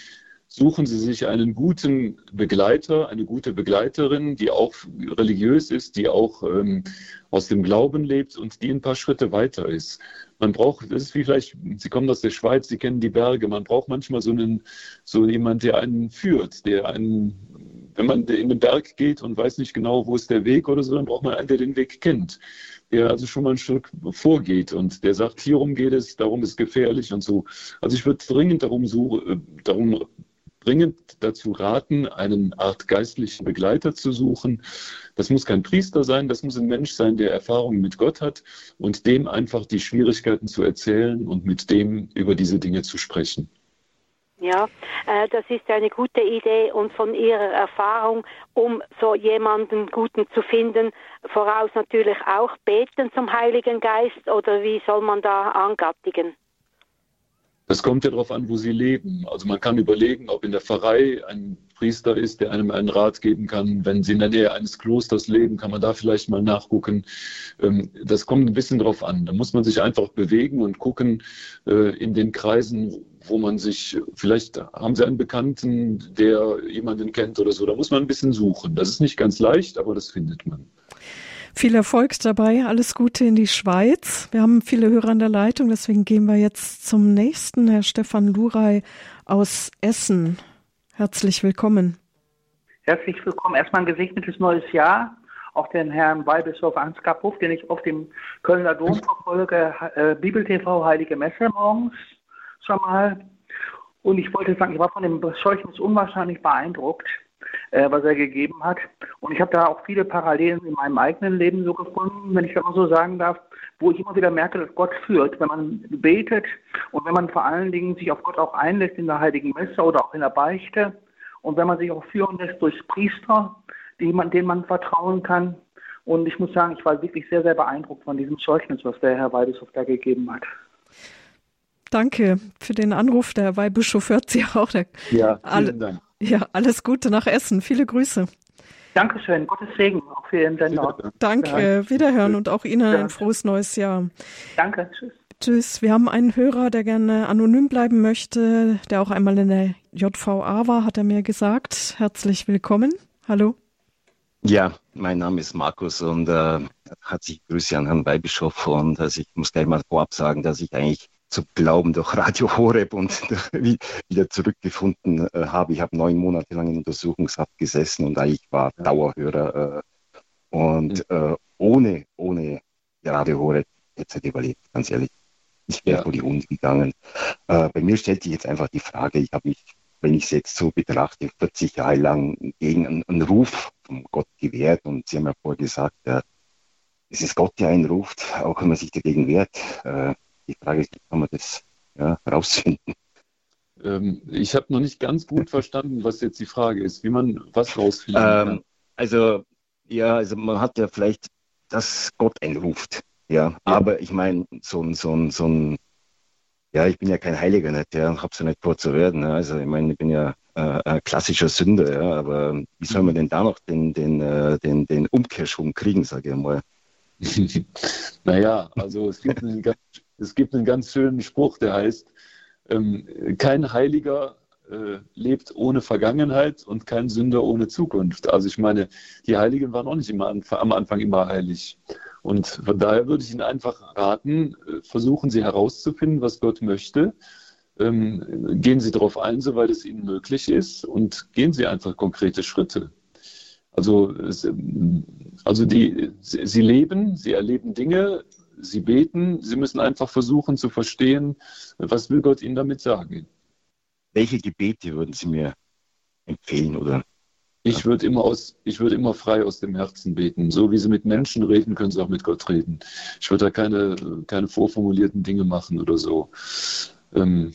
suchen Sie sich einen guten Begleiter, eine gute Begleiterin, die auch religiös ist, die auch ähm, aus dem Glauben lebt und die ein paar Schritte weiter ist. Man braucht, das ist wie vielleicht, Sie kommen aus der Schweiz, Sie kennen die Berge, man braucht manchmal so einen, so jemand, der einen führt, der einen, wenn man in den Berg geht und weiß nicht genau, wo ist der Weg oder so, dann braucht man einen, der den Weg kennt der also schon mal ein Stück vorgeht und der sagt, hierum geht es, darum ist gefährlich und so. Also ich würde dringend darum, so, äh, darum dringend dazu raten, eine Art geistlichen Begleiter zu suchen. Das muss kein Priester sein, das muss ein Mensch sein, der Erfahrungen mit Gott hat und dem einfach die Schwierigkeiten zu erzählen und mit dem über diese Dinge zu sprechen. Ja, äh, das ist eine gute Idee und von Ihrer Erfahrung, um so jemanden Guten zu finden, voraus natürlich auch beten zum Heiligen Geist oder wie soll man da angattigen? Das kommt ja darauf an, wo Sie leben. Also man kann überlegen, ob in der Pfarrei ein Priester ist, der einem einen Rat geben kann. Wenn Sie in der Nähe eines Klosters leben, kann man da vielleicht mal nachgucken. Ähm, das kommt ein bisschen darauf an. Da muss man sich einfach bewegen und gucken äh, in den Kreisen, wo man sich, vielleicht haben Sie einen Bekannten, der jemanden kennt oder so. Da muss man ein bisschen suchen. Das ist nicht ganz leicht, aber das findet man. Viel Erfolg dabei, alles Gute in die Schweiz. Wir haben viele Hörer an der Leitung, deswegen gehen wir jetzt zum nächsten, Herr Stefan Luray aus Essen. Herzlich willkommen. Herzlich willkommen. Erstmal ein gesegnetes neues Jahr. Auch den Herrn Weihbischof Ansgar Puff, den ich auf dem Kölner Dom verfolge, äh, Bibel TV Heilige Messe morgens schon mal. Und ich wollte sagen, ich war von dem Zeugnis unwahrscheinlich beeindruckt äh, was er gegeben hat. Und ich habe da auch viele Parallelen in meinem eigenen Leben so gefunden, wenn ich das mal so sagen darf, wo ich immer wieder merke, dass Gott führt, wenn man betet und wenn man vor allen Dingen sich auf Gott auch einlässt in der Heiligen Messe oder auch in der Beichte und wenn man sich auch führen lässt durch Priester, die man, denen man vertrauen kann. Und ich muss sagen, ich war wirklich sehr, sehr beeindruckt von diesem Zeugnis, was der Herr Weideshoff da gegeben hat. Danke für den Anruf. Der Weihbischof hört Sie auch. Der, ja, vielen alle, Dank. Ja, alles Gute nach Essen. Viele Grüße. Dankeschön. Gottes Segen auch für Ihren Sender. Danke. Ja. Wiederhören und auch Ihnen ein frohes neues Jahr. Danke. Tschüss. Tschüss. Wir haben einen Hörer, der gerne anonym bleiben möchte, der auch einmal in der JVA war, hat er mir gesagt. Herzlich willkommen. Hallo. Ja, mein Name ist Markus und äh, herzliche Grüße an Herrn Weihbischof. Und also ich muss gleich mal vorab sagen, dass ich eigentlich zu glauben durch Radio Horeb und [laughs] wieder zurückgefunden äh, habe. Ich habe neun Monate lang in Untersuchungshaft gesessen und eigentlich war Dauerhörer äh, und äh, ohne, ohne Radio Horeb hätte ich überlebt, ganz ehrlich. Ich wäre ja. vor die Hunde gegangen. Äh, bei mir stellt sich jetzt einfach die Frage, ich habe mich, wenn ich es jetzt so betrachte, 40 Jahre lang gegen einen, einen Ruf von Gott gewehrt und Sie haben ja vorher gesagt, äh, es ist Gott, der einen ruft, auch wenn man sich dagegen wehrt. Die Frage ist, wie kann man das ja, rausfinden? Ähm, ich habe noch nicht ganz gut verstanden, was jetzt die Frage ist, wie man was rausfinden ähm, kann. Also, ja, also man hat ja vielleicht, dass Gott einen ruft. Ja, ja. aber ich meine, so ein, so ein, so ein, ja, ich bin ja kein Heiliger nicht, ja, hab's ja nicht vor zu werden. Ja. Also, ich meine, ich bin ja äh, ein klassischer Sünder, ja, aber wie soll man denn da noch den, den, äh, den, den Umkehrschwung kriegen, sage ich mal? [laughs] naja, also es gibt einen ganz es gibt einen ganz schönen Spruch, der heißt, ähm, kein Heiliger äh, lebt ohne Vergangenheit und kein Sünder ohne Zukunft. Also ich meine, die Heiligen waren auch nicht immer am Anfang immer heilig. Und von daher würde ich Ihnen einfach raten, äh, versuchen Sie herauszufinden, was Gott möchte. Ähm, gehen Sie darauf ein, soweit es Ihnen möglich ist, und gehen Sie einfach konkrete Schritte. Also, es, also die, Sie leben, Sie erleben Dinge, Sie beten, Sie müssen einfach versuchen zu verstehen, was will Gott Ihnen damit sagen. Welche Gebete würden Sie mir empfehlen oder? Ich würde immer aus, ich würde immer frei aus dem Herzen beten. So wie Sie mit Menschen reden, können Sie auch mit Gott reden. Ich würde da keine, keine vorformulierten Dinge machen oder so. Ähm,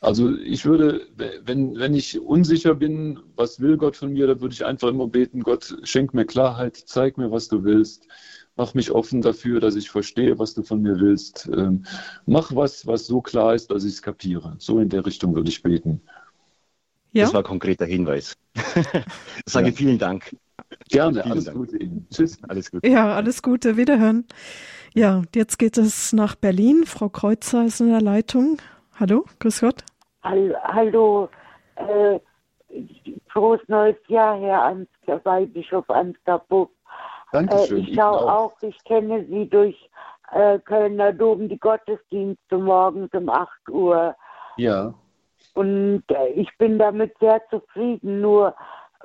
also ich würde, wenn, wenn ich unsicher bin, was will Gott von mir, dann würde ich einfach immer beten, Gott, schenk mir Klarheit, zeig mir, was du willst mach mich offen dafür, dass ich verstehe, was du von mir willst. Ähm, mach was, was so klar ist, dass ich es kapiere. So in der Richtung würde ich beten. Ja? Das war ein konkreter Hinweis. [laughs] Sage ja. vielen Dank. Gerne, vielen alles Dank. Gute Ihnen. Tschüss. Alles Gute. Ja, alles Gute. Wiederhören. Ja, jetzt geht es nach Berlin. Frau Kreuzer ist in der Leitung. Hallo, grüß Gott. Hallo, Äh, frohes neues Jahr, Herr Ansgar, Weihbischof Ansgar Buff. Dankeschön. Äh, ich glaube auch. auch, ich kenne Sie durch äh, Kölner Dom, die Gottesdienste morgens um 8 Uhr. Ja. Und äh, ich bin damit sehr zufrieden. Nur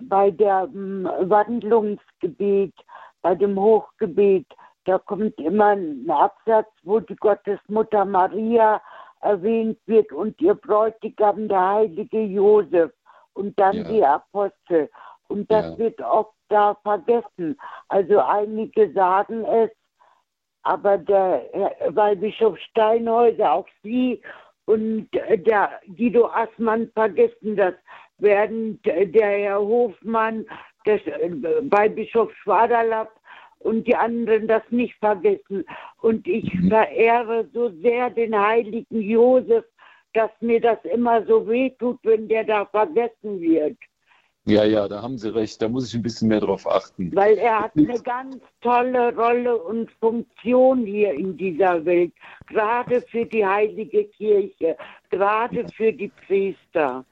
bei dem Wandlungsgebet, bei dem Hochgebet, da kommt immer ein Absatz, wo die Gottesmutter Maria erwähnt wird und ihr Bräutigam, der heilige Josef und dann ja. die Apostel. Und das ja. wird oft da vergessen. Also einige sagen es, aber der Weihbischof Steinhäuser, auch Sie und der Guido Assmann vergessen das, während der Herr Hofmann, das Weihbischof Schwaderlapp und die anderen das nicht vergessen. Und ich mhm. verehre so sehr den heiligen Josef, dass mir das immer so wehtut, wenn der da vergessen wird. Ja, ja, da haben Sie recht. Da muss ich ein bisschen mehr drauf achten. Weil er hat eine ganz tolle Rolle und Funktion hier in dieser Welt. Gerade für die heilige Kirche, gerade für die Priester.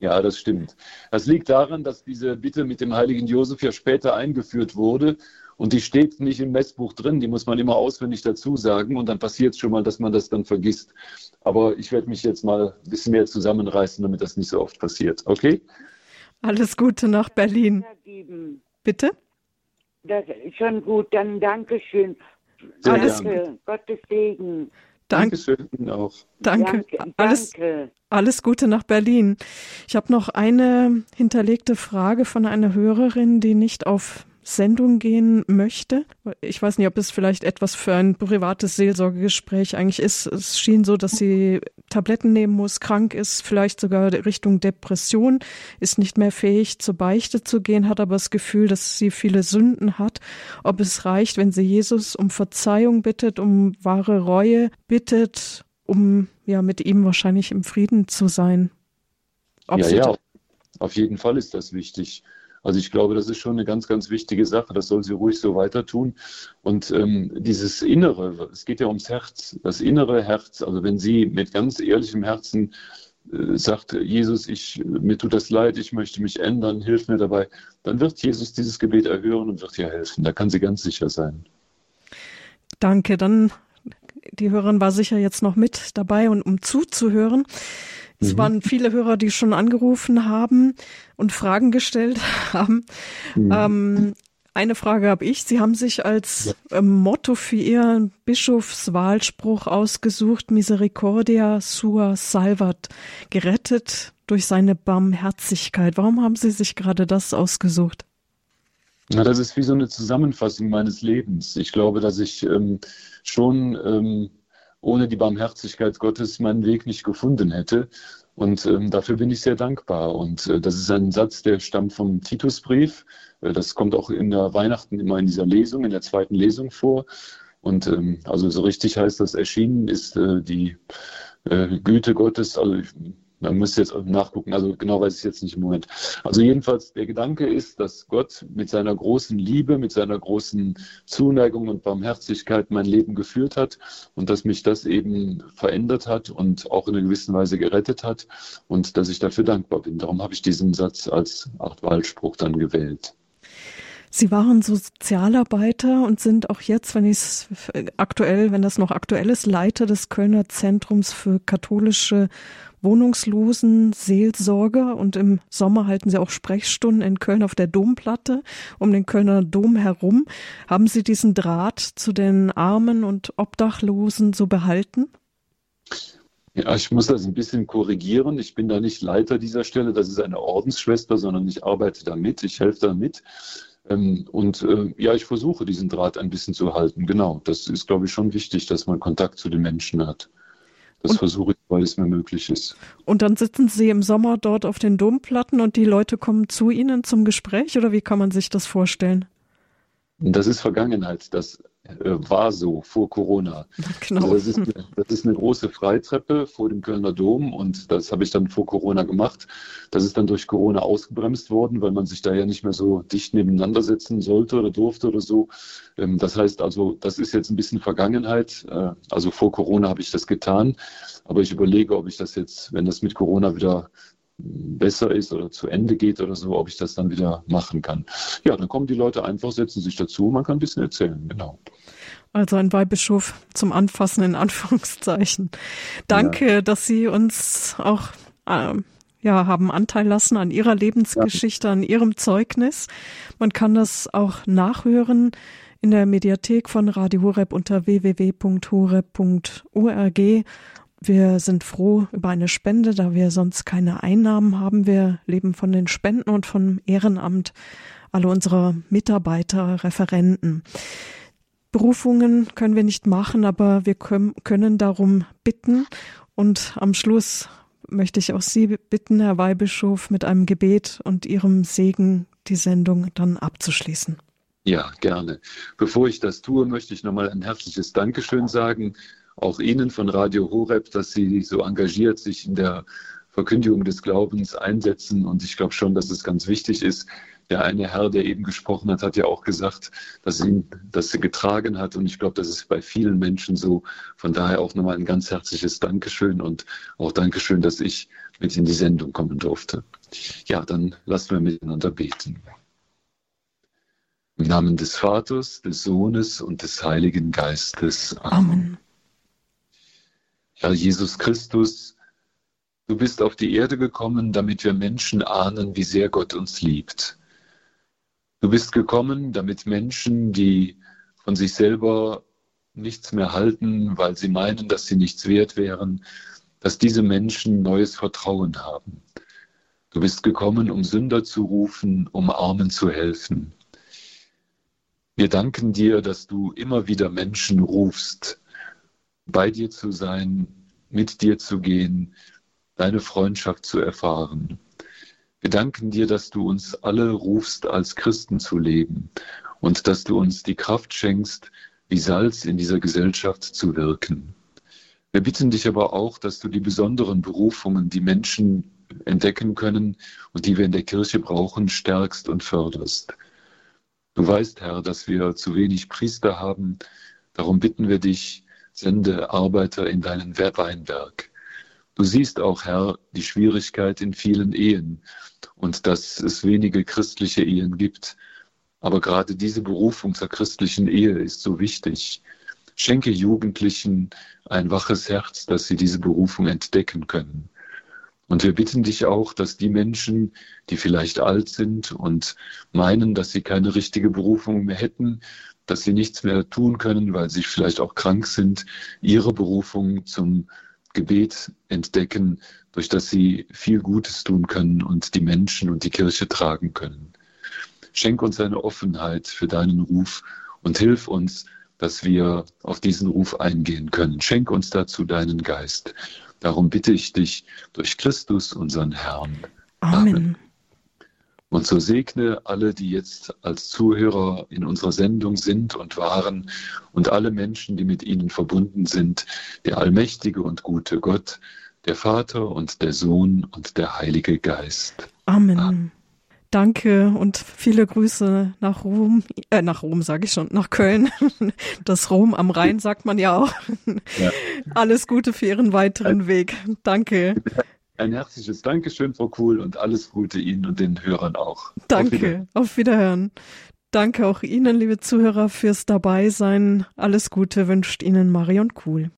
Ja, das stimmt. Das liegt daran, dass diese Bitte mit dem heiligen Josef ja später eingeführt wurde. Und die steht nicht im Messbuch drin, die muss man immer auswendig dazu sagen. Und dann passiert es schon mal, dass man das dann vergisst. Aber ich werde mich jetzt mal ein bisschen mehr zusammenreißen, damit das nicht so oft passiert. Okay? Alles Gute nach Berlin. Bitte? Das ist schon gut, dann Dankeschön. Sehr Alles Danke. Gottes Segen. Danke. Dankeschön Ihnen auch. Danke. Danke. Alles, alles Gute nach Berlin. Ich habe noch eine hinterlegte Frage von einer Hörerin, die nicht auf Sendung gehen möchte. Ich weiß nicht, ob es vielleicht etwas für ein privates Seelsorgegespräch eigentlich ist. Es schien so, dass sie Tabletten nehmen muss, krank ist, vielleicht sogar Richtung Depression, ist nicht mehr fähig, zur Beichte zu gehen, hat aber das Gefühl, dass sie viele Sünden hat. Ob es reicht, wenn sie Jesus um Verzeihung bittet, um wahre Reue bittet, um ja mit ihm wahrscheinlich im Frieden zu sein. Ob ja, ja, auf jeden Fall ist das wichtig. Also ich glaube, das ist schon eine ganz, ganz wichtige Sache. Das soll sie ruhig so weiter tun. Und ähm, dieses Innere, es geht ja ums Herz, das innere Herz. Also wenn sie mit ganz ehrlichem Herzen äh, sagt, Jesus, ich, mir tut das leid, ich möchte mich ändern, hilf mir dabei, dann wird Jesus dieses Gebet erhören und wird ihr helfen. Da kann sie ganz sicher sein. Danke. Dann die Hörerin war sicher jetzt noch mit dabei und um zuzuhören. Es mhm. waren viele Hörer, die schon angerufen haben und Fragen gestellt [laughs] haben. Mhm. Ähm, eine Frage habe ich. Sie haben sich als ja. ähm, Motto für Ihren Bischofswahlspruch ausgesucht, Misericordia sua salvat, gerettet durch seine Barmherzigkeit. Warum haben Sie sich gerade das ausgesucht? Na, das ist wie so eine Zusammenfassung meines Lebens. Ich glaube, dass ich ähm, schon ähm, ohne die Barmherzigkeit Gottes meinen Weg nicht gefunden hätte. Und ähm, dafür bin ich sehr dankbar. Und äh, das ist ein Satz, der stammt vom Titusbrief. Äh, das kommt auch in der Weihnachten immer in dieser Lesung, in der zweiten Lesung vor. Und ähm, also so richtig heißt das, erschienen ist äh, die äh, Güte Gottes, also man müsste jetzt nachgucken, also genau weiß ich jetzt nicht im Moment. Also jedenfalls, der Gedanke ist, dass Gott mit seiner großen Liebe, mit seiner großen Zuneigung und Barmherzigkeit mein Leben geführt hat und dass mich das eben verändert hat und auch in einer gewissen Weise gerettet hat und dass ich dafür dankbar bin. Darum habe ich diesen Satz als Achtwahlspruch dann gewählt. Sie waren Sozialarbeiter und sind auch jetzt, wenn ich es aktuell, wenn das noch aktuell ist, Leiter des Kölner Zentrums für katholische Wohnungslosen Seelsorge und im Sommer halten Sie auch Sprechstunden in Köln auf der Domplatte um den Kölner Dom herum. Haben Sie diesen Draht zu den Armen und Obdachlosen so behalten? Ja, ich muss das ein bisschen korrigieren. Ich bin da nicht Leiter dieser Stelle. Das ist eine Ordensschwester, sondern ich arbeite da mit. Ich helfe da mit. Ähm, und äh, ja, ich versuche diesen Draht ein bisschen zu halten. Genau. Das ist, glaube ich, schon wichtig, dass man Kontakt zu den Menschen hat. Das und, versuche ich, weil es mir möglich ist. Und dann sitzen Sie im Sommer dort auf den Domplatten und die Leute kommen zu Ihnen zum Gespräch oder wie kann man sich das vorstellen? Das ist Vergangenheit. Das war so vor Corona. [laughs] Genau. Also das, ist eine, das, ist eine, große Freitreppe vor dem Kölner Dom und das habe ich dann vor Corona gemacht. Das ist dann durch Corona ausgebremst worden, weil man sich da ja nicht mehr so dicht nebeneinander setzen sollte oder durfte oder so. Ähm, das heißt also, das ist jetzt ein bisschen Vergangenheit. Äh, also vor Corona habe ich das getan, aber ich überlege, ob ich das jetzt, wenn das mit Corona wieder besser ist oder zu Ende geht oder so, ob ich das dann wieder machen kann. Ja, dann kommen die Leute einfach, setzen sich dazu, man kann ein bisschen erzählen, genau. Also ein Weihbischof zum Anfassen in Anführungszeichen. Danke, ja. dass Sie uns auch äh, ja, haben Anteil lassen an Ihrer Lebensgeschichte, ja. an Ihrem Zeugnis. Man kann das auch nachhören in der Mediathek von Radio Horeb unter www.horeb.org wir sind froh über eine Spende, da wir sonst keine Einnahmen haben. Wir leben von den Spenden und vom Ehrenamt alle unserer Mitarbeiter, Referenten. Berufungen können wir nicht machen, aber wir können darum bitten. Und am Schluss möchte ich auch Sie bitten, Herr Weihbischof, mit einem Gebet und Ihrem Segen die Sendung dann abzuschließen. Ja, gerne. Bevor ich das tue, möchte ich nochmal ein herzliches Dankeschön sagen auch Ihnen von Radio Horeb, dass Sie so engagiert sich in der Verkündigung des Glaubens einsetzen. Und ich glaube schon, dass es ganz wichtig ist. Der eine Herr, der eben gesprochen hat, hat ja auch gesagt, dass ihn das getragen hat. Und ich glaube, das ist bei vielen Menschen so. Von daher auch nochmal ein ganz herzliches Dankeschön und auch Dankeschön, dass ich mit in die Sendung kommen durfte. Ja, dann lassen wir miteinander beten. Im Namen des Vaters, des Sohnes und des Heiligen Geistes. Amen. Amen. Herr Jesus Christus, du bist auf die Erde gekommen, damit wir Menschen ahnen, wie sehr Gott uns liebt. Du bist gekommen, damit Menschen, die von sich selber nichts mehr halten, weil sie meinen, dass sie nichts wert wären, dass diese Menschen neues Vertrauen haben. Du bist gekommen, um Sünder zu rufen, um Armen zu helfen. Wir danken dir, dass du immer wieder Menschen rufst, bei dir zu sein, mit dir zu gehen, deine Freundschaft zu erfahren. Wir danken dir, dass du uns alle rufst, als Christen zu leben und dass du uns die Kraft schenkst, wie Salz in dieser Gesellschaft zu wirken. Wir bitten dich aber auch, dass du die besonderen Berufungen, die Menschen entdecken können und die wir in der Kirche brauchen, stärkst und förderst. Du weißt, Herr, dass wir zu wenig Priester haben. Darum bitten wir dich, sende Arbeiter in deinen Weinberg. Du siehst auch, Herr, die Schwierigkeit in vielen Ehen und dass es wenige christliche Ehen gibt. Aber gerade diese Berufung zur christlichen Ehe ist so wichtig. Schenke Jugendlichen ein waches Herz, dass sie diese Berufung entdecken können. Und wir bitten dich auch, dass die Menschen, die vielleicht alt sind und meinen, dass sie keine richtige Berufung mehr hätten, dass sie nichts mehr tun können, weil sie vielleicht auch krank sind, ihre Berufung zum Gebet entdecken, durch das sie viel Gutes tun können und die Menschen und die Kirche tragen können. Schenk uns eine Offenheit für deinen Ruf und hilf uns, dass wir auf diesen Ruf eingehen können. Schenk uns dazu deinen Geist. Darum bitte ich dich durch Christus, unseren Herrn. Amen. Amen. Und so segne alle, die jetzt als Zuhörer in unserer Sendung sind und waren und alle Menschen, die mit ihnen verbunden sind, der allmächtige und gute Gott, der Vater und der Sohn und der Heilige Geist. Amen. Amen. Danke und viele Grüße nach Rom, äh, nach Rom sage ich schon, nach Köln. [laughs] Das Rom am Rhein sagt man ja auch. Ja. Alles Gute für Ihren weiteren Weg. Danke. Ein herzliches Dankeschön, Frau Kuhl, und alles Gute Ihnen und den Hörern auch. Danke, auf Wiederhören. Auf Wiederhören. Danke auch Ihnen, liebe Zuhörer, fürs Dabeisein. Alles Gute wünscht Ihnen Marion Kuhl.